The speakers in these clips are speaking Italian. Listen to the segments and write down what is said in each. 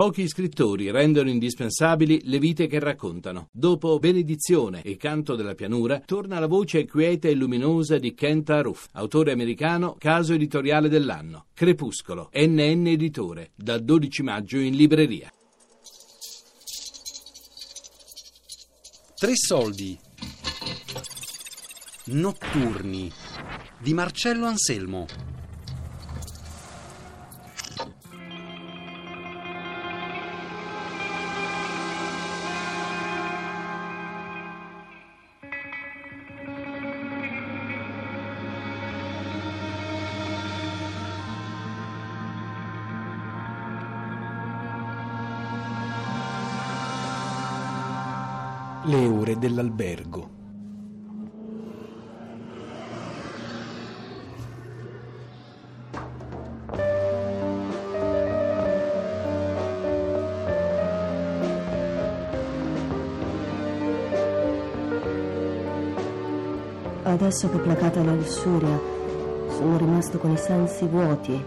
Pochi scrittori rendono indispensabili le vite che raccontano. Dopo Benedizione e Canto della pianura, torna la voce quieta e luminosa di Kent Aruf, autore americano, caso editoriale dell'anno. Crepuscolo, NN Editore, dal 12 maggio in libreria. Tre soldi. Notturni di Marcello Anselmo. Le ore dell'albergo. Adesso che placata la lussuria, sono rimasto con i sensi vuoti,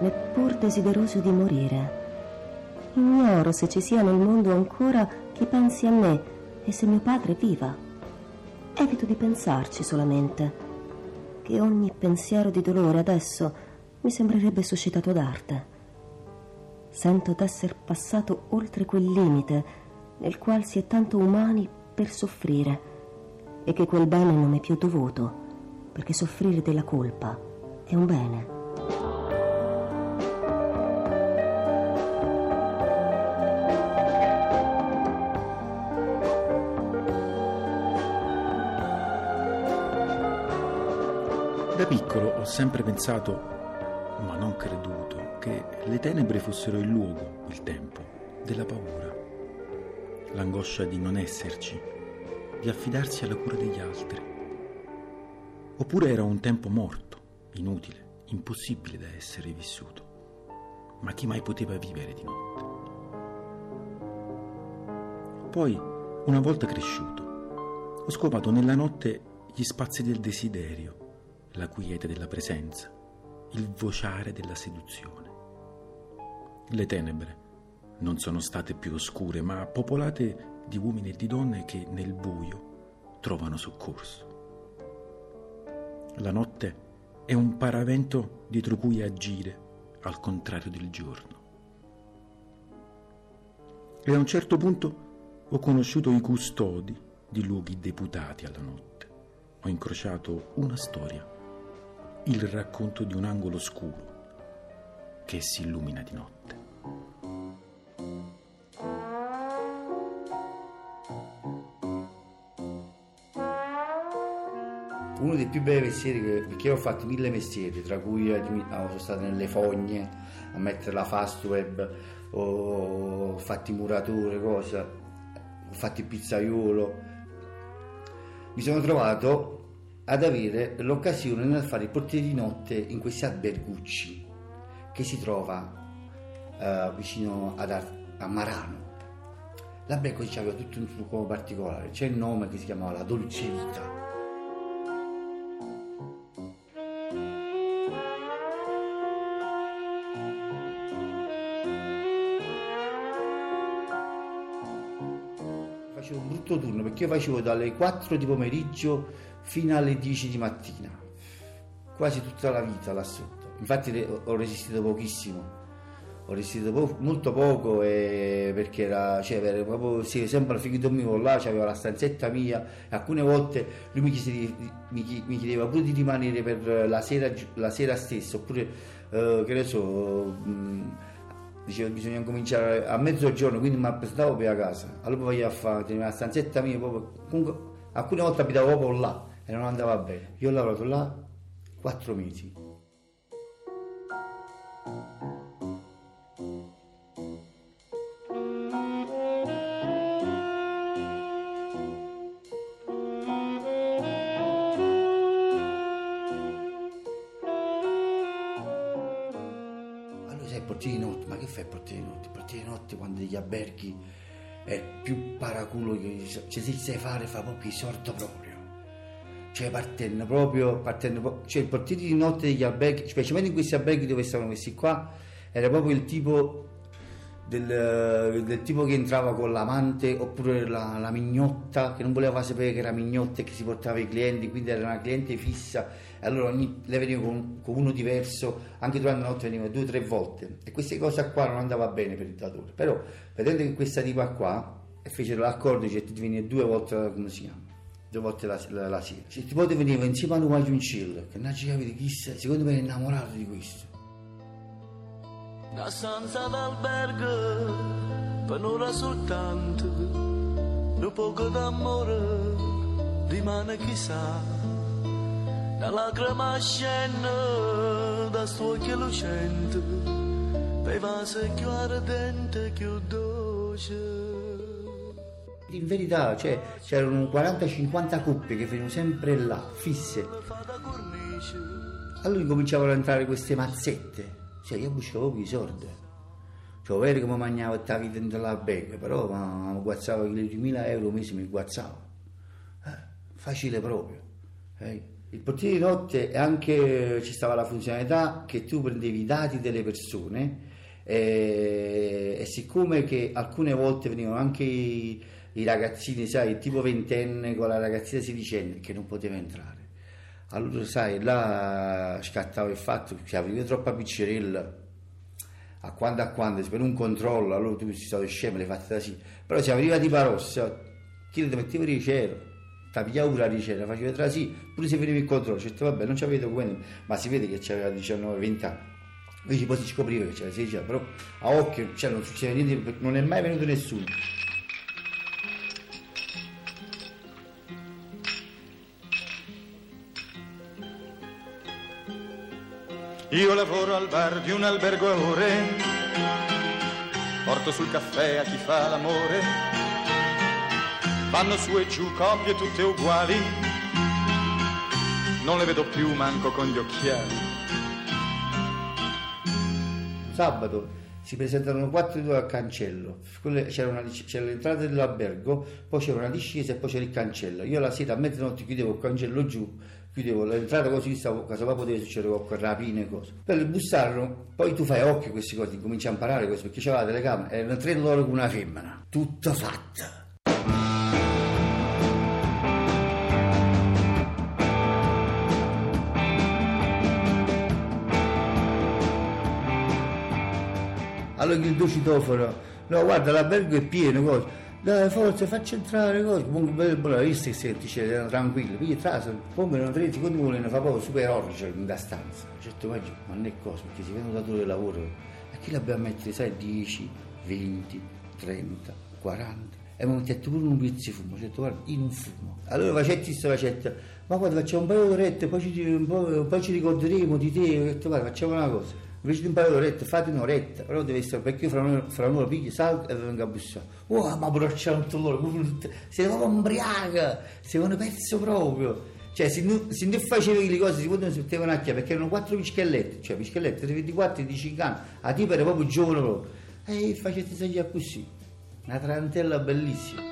neppur desideroso di morire. Ignoro se ci sia nel mondo ancora chi pensi a me e se mio padre viva. Evito di pensarci solamente, che ogni pensiero di dolore adesso mi sembrerebbe suscitato d'arte. Sento d'esser passato oltre quel limite nel qual si è tanto umani per soffrire e che quel bene non è più dovuto, perché soffrire della colpa è un bene. Da piccolo ho sempre pensato, ma non creduto, che le tenebre fossero il luogo, il tempo, della paura, l'angoscia di non esserci, di affidarsi alla cura degli altri. Oppure era un tempo morto, inutile, impossibile da essere vissuto. Ma chi mai poteva vivere di notte? Poi, una volta cresciuto, ho scovato nella notte gli spazi del desiderio, la quiete della presenza, il vociare della seduzione. Le tenebre non sono state più oscure, ma popolate di uomini e di donne che nel buio trovano soccorso. La notte è un paravento dietro cui agire al contrario del giorno. E a un certo punto ho conosciuto i custodi di luoghi deputati alla notte. Ho incrociato una storia il racconto di un angolo scuro che si illumina di notte. Uno dei più bei mestieri perché ho fatto mille mestieri, tra cui eh, sono stato nelle fogne a mettere la fast web, ho fatto i muratori, cosa, ho fatto il pizzaiolo. Mi sono trovato ad avere l'occasione nel fare il portiere di notte in questi albergucci che si trova uh, vicino ad Ar- a Marano. L'albergo aveva tutto un trucco particolare, c'è il nome che si chiamava La Dolce Vita. Facevo un brutto turno perché io facevo dalle 4 di pomeriggio fino alle 10 di mattina, quasi tutta la vita là sotto. Infatti ho resistito pochissimo, ho resistito po- molto poco e perché era, cioè, era proprio, sì, sempre al figlio mio là, c'aveva la stanzetta mia. Alcune volte lui mi, chiese, mi, mi chiedeva pure di rimanere per la sera, la sera stessa, oppure eh, che ne so... Mh, diceva bisogna cominciare a mezzogiorno quindi mi presentavo per a casa. Allora poi a fare la stanzetta mia proprio, comunque alcune volte abitavo proprio là e non andava bene. Io ho lavorato là quattro mesi. Portiere di notte, ma che fai portiere di notte? Portiere di notte quando degli alberghi è più paraculo che cioè, se sai fare fa proprio sordo proprio cioè partendo proprio, partendo, cioè il portiere di notte degli alberghi, specialmente in questi alberghi dove stavano questi qua, era proprio il tipo del, del tipo che entrava con l'amante oppure la, la mignotta che non voleva sapere che era mignotta e che si portava i clienti, quindi era una cliente fissa. E allora ogni, lei veniva con, con, uno diverso, anche durante la notte veniva due o tre volte. E queste cose qua non andava bene per il datore, però vedendo che questa tipa qua fecero l'accordo che ti veniva due volte come si chiama due volte la, la, la sera. Se ti poteva venire insieme a un maglioncillo, che non ci capite chi sia, secondo me è innamorato di questo. La stanza d'albergo, per un'ora soltanto, un poco d'amore rimane chissà. La lacrima scende da sto occhio lucente, per vase più ardente, più dolce. In verità cioè, c'erano 40-50 coppie che venivano sempre là, fisse. Allora cominciavano ad entrare queste mazzette cioè io buscavo i soldi. Cioè, vero mi mangiavo la vita dentro l'albergo, però mi guazzavo i 10.000 euro al mese, mi guazzavo. Eh, facile proprio. Eh. Il portiere di notte anche ci stava la funzionalità che tu prendevi i dati delle persone e, e siccome che alcune volte venivano anche i, i ragazzini, sai, tipo ventenne con la ragazzina sedicenne che non poteva entrare allora, sai, là scattava il fatto che avevi troppa piccerella a quando a quando, per un controllo, allora tu si stavi scemo, le fatte da sì. Però se arriva tipo rossa, chi ti metteva di cielo, ti pigliava pure la ricetta, faceva tra sì, pure se veniva il controllo, cioè, vabbè, non avete come, ma si vede che aveva 19-20 anni. Invece poi si scopriva che c'era 16 anni, però a occhio cioè, non succede niente, non è mai venuto nessuno. Io lavoro al bar di un albergo a ore, porto sul caffè a chi fa l'amore. Vanno su e giù coppie tutte uguali, non le vedo più manco con gli occhiali. Sabato si presentano quattro due al cancello, c'era, una, c'era l'entrata dell'albergo, poi c'era una discesa e poi c'era il cancello. Io la sera a mezzanotte chiudevo il cancello giù chiudevo l'entrata così, stavo, caso poi poteva succedere qualche rapina e cose. Le bussarono, poi tu fai occhio a queste cose, cominci a imparare questo, perché c'era la telecamera, erano tre loro con una femmina, tutta fatta. Allora il citofono, no guarda l'albergo è pieno, cosa dai forza faccia entrare cose comunque buona vista che senti c'è tranquillo poi tra pongono tre secondi vuole ne fa poco super orge da stanza. Certo ma non è cosa perché si vedono datore di lavoro e chi l'abbiamo mettere sai 10 20 30 40 e mi detto pure un pezzo di fumo, ho detto guarda, io fumo. Allora facetti questa facetta, ma guarda facciamo un paio di orette, poi ci, poi ci ricorderemo di te, ho detto guarda facciamo una cosa, invece di un di orette fate un'oretta. Però deve essere perché fra un'ora, fra un'ora piglio salgo e vengo a bussare. Oh ma bracciano tutto loro si proprio ubriaca si vanno perso proprio. Cioè se non, se non facevi le cose si potevano mettevano a chiave perché erano quattro pischellette. Cioè pischellette 24 di 5 anni a tipo era proprio giovane proprio. E facete saggiare così una tarantella bellissima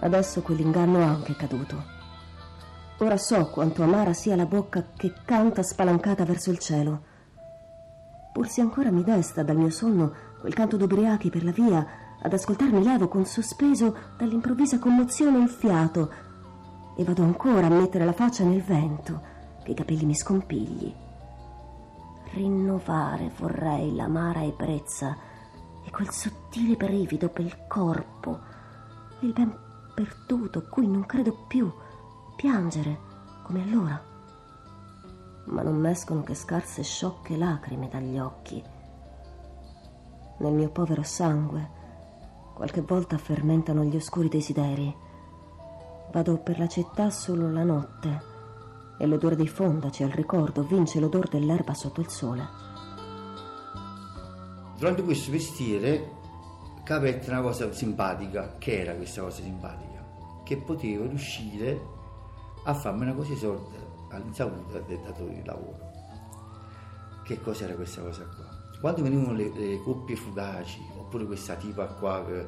Adesso quell'inganno è anche caduto. Ora so quanto amara sia la bocca che canta spalancata verso il cielo. Pur se ancora mi desta dal mio sonno quel canto d'ubriachi per la via, ad ascoltarmi levo con sospeso dall'improvvisa commozione il fiato e vado ancora a mettere la faccia nel vento che i capelli mi scompigli. Rinnovare vorrei l'amara ebbrezza e quel sottile brivido per il corpo, il ben perduto, cui non credo più piangere come allora. Ma non mescono che scarse sciocche lacrime dagli occhi. Nel mio povero sangue qualche volta fermentano gli oscuri desideri. Vado per la città solo la notte e l'odore dei fondaci al ricordo vince l'odore dell'erba sotto il sole. Durante questo mestiere capetta una cosa simpatica, che era questa cosa simpatica, che potevo riuscire a farmi una cosa sorda all'insaputa del datore di lavoro. Che cosa era questa cosa qua? Quando venivano le, le coppie fugaci, oppure questa tipa qua che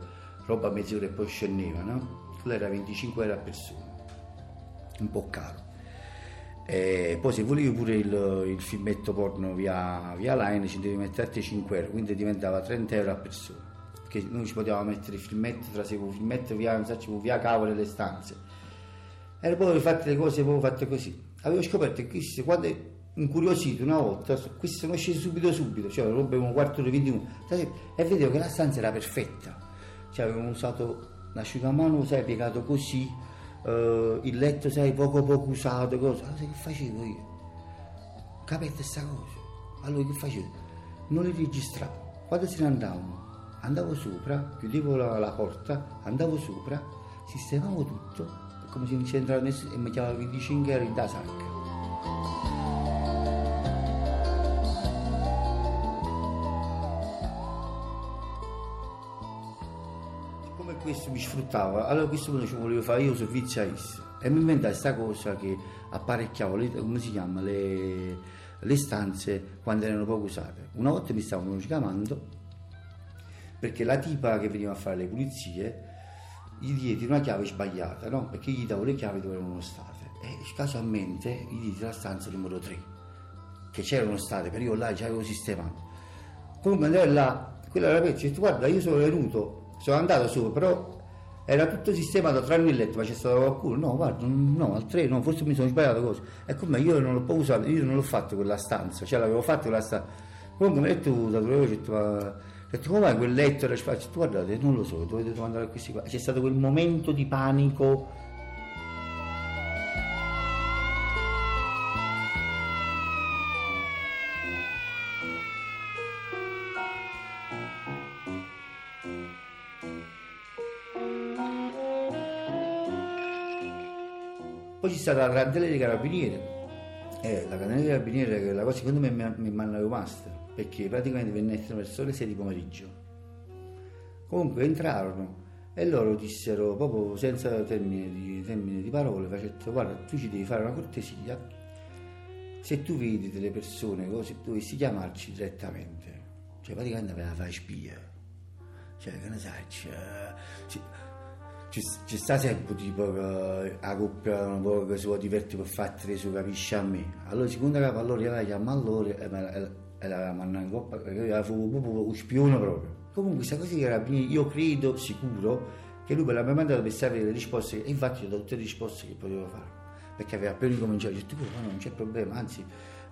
roba mezz'ora e poi scendeva, no? quello era 25 euro a persona, un po' caro. E poi se volevi pure il, il filmetto porno via, via Line ci devi mettere 5 euro, quindi diventava 30 euro a persona. Che noi ci potevamo mettere il filmetto, trasevo il filmetto via, non so, via cavo nelle stanze. E poi fatte le cose proprio fatte così. Avevo scoperto che questi, quando incuriosito una volta, questi sono scesi subito subito, cioè rompevano un quarto di 20 minuti e vedevo che la stanza era perfetta. Cioè avevano usato l'asciugamano, sai, piegato così, uh, il letto, sai, poco poco usato, cosa. Allora, che facevo io? Capite questa cosa? Allora che facevo? Non li registravo. Quando se ne andavano, andavo sopra, chiudevo la, la porta, andavo sopra, sistemavo tutto, come se non ci entrava nessuno e mi chiamava 25 euro in da sacca. Come questo mi sfruttava, allora questo punto ci volevo fare io servizio a esso e mi inventai questa cosa che apparecchiavo, le, come si chiama, le, le stanze quando erano poco usate. Una volta mi stavano chiamando perché la tipa che veniva a fare le pulizie gli diedi una chiave sbagliata, no? Perché gli davo le chiavi dove erano state. E casualmente gli diedi la stanza numero 3, che c'erano state, però io là ci avevo sistemato. Comunque andai là, quella era pezzo, ho detto guarda io sono venuto, sono andato su, però era tutto sistemato tranne il letto, ma c'è stato qualcuno, no guarda, no, al 3, no, forse mi sono sbagliato cosa. E come io non l'ho usato, io non l'ho fatto quella stanza, cioè l'avevo fatto quella stanza. Comunque mi ha detto, da dove ho detto, ma ho detto, come mai quel letto era spazio? Guardate, non lo so, dovete domandare a questi qua. C'è stato quel momento di panico. Poi c'è stata la candela dei carabinieri. Eh, la candela dei carabinieri è la cosa secondo me mi, mi, mi hanno rimasta perché praticamente venissero verso le 6 di pomeriggio. Comunque entrarono e loro dissero proprio senza termine di, termine di parole, facendo guarda tu ci devi fare una cortesia, se tu vedi delle persone così dovessi chiamarci direttamente, cioè praticamente la fare spia, cioè che ne sai, cioè, ci, sta sempre tipo che la coppia un po' che si può divertire per fare su capisce a me, allora secondo capo allora io la chiamo a loro e la, e la mandano in coppa io fu proprio un spione proprio. Comunque questa cosa che era, io credo sicuro che lui me l'aveva mandato per sapere le risposte e infatti ho dato tutte le risposte che potevo fare perché aveva appena cominciato ho detto ma non c'è problema anzi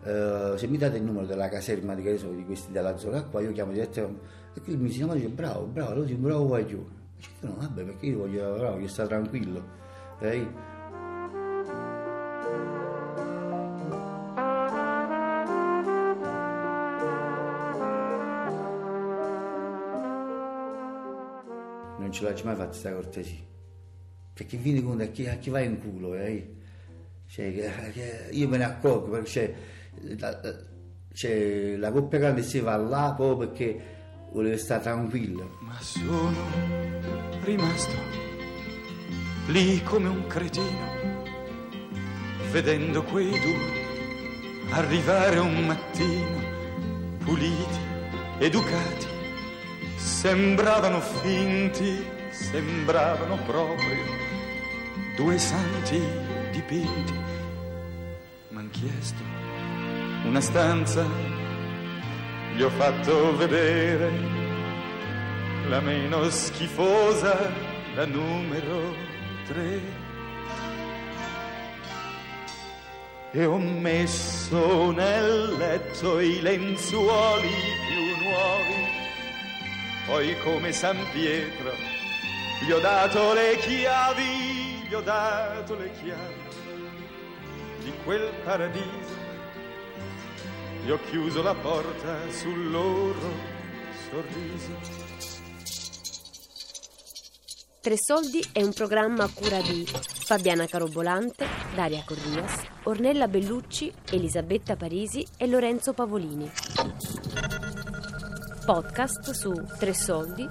uh, se mi date il numero della caserma di, so, di questi della zona qua io chiamo direttamente e quindi mi si chiama e dice bravo bravo allora un bravo guaglione detto no vabbè perché io voglio, bravo, voglio stare tranquillo eh? Ce l'ha mai fatta questa cortesia. Perché vieni conto a chi, a chi va in culo, eh? Cioè, io me ne accorgo perché c'è, la, c'è la coppia grande si va là proprio perché voleva stare tranquillo. Ma sono rimasto lì come un cretino, vedendo quei due arrivare un mattino, puliti, educati Sembravano finti, sembravano proprio due santi dipinti. M'han chiesto una stanza, gli ho fatto vedere la meno schifosa, la numero tre. E ho messo nel letto i lenzuoli più nuovi poi come San Pietro gli ho dato le chiavi, gli ho dato le chiavi di quel paradiso, gli ho chiuso la porta sul loro sorriso. Tre Soldi è un programma a cura di Fabiana Carobolante, Daria Corrias, Ornella Bellucci, Elisabetta Parisi e Lorenzo Pavolini podcast su tresoldi.rai.it.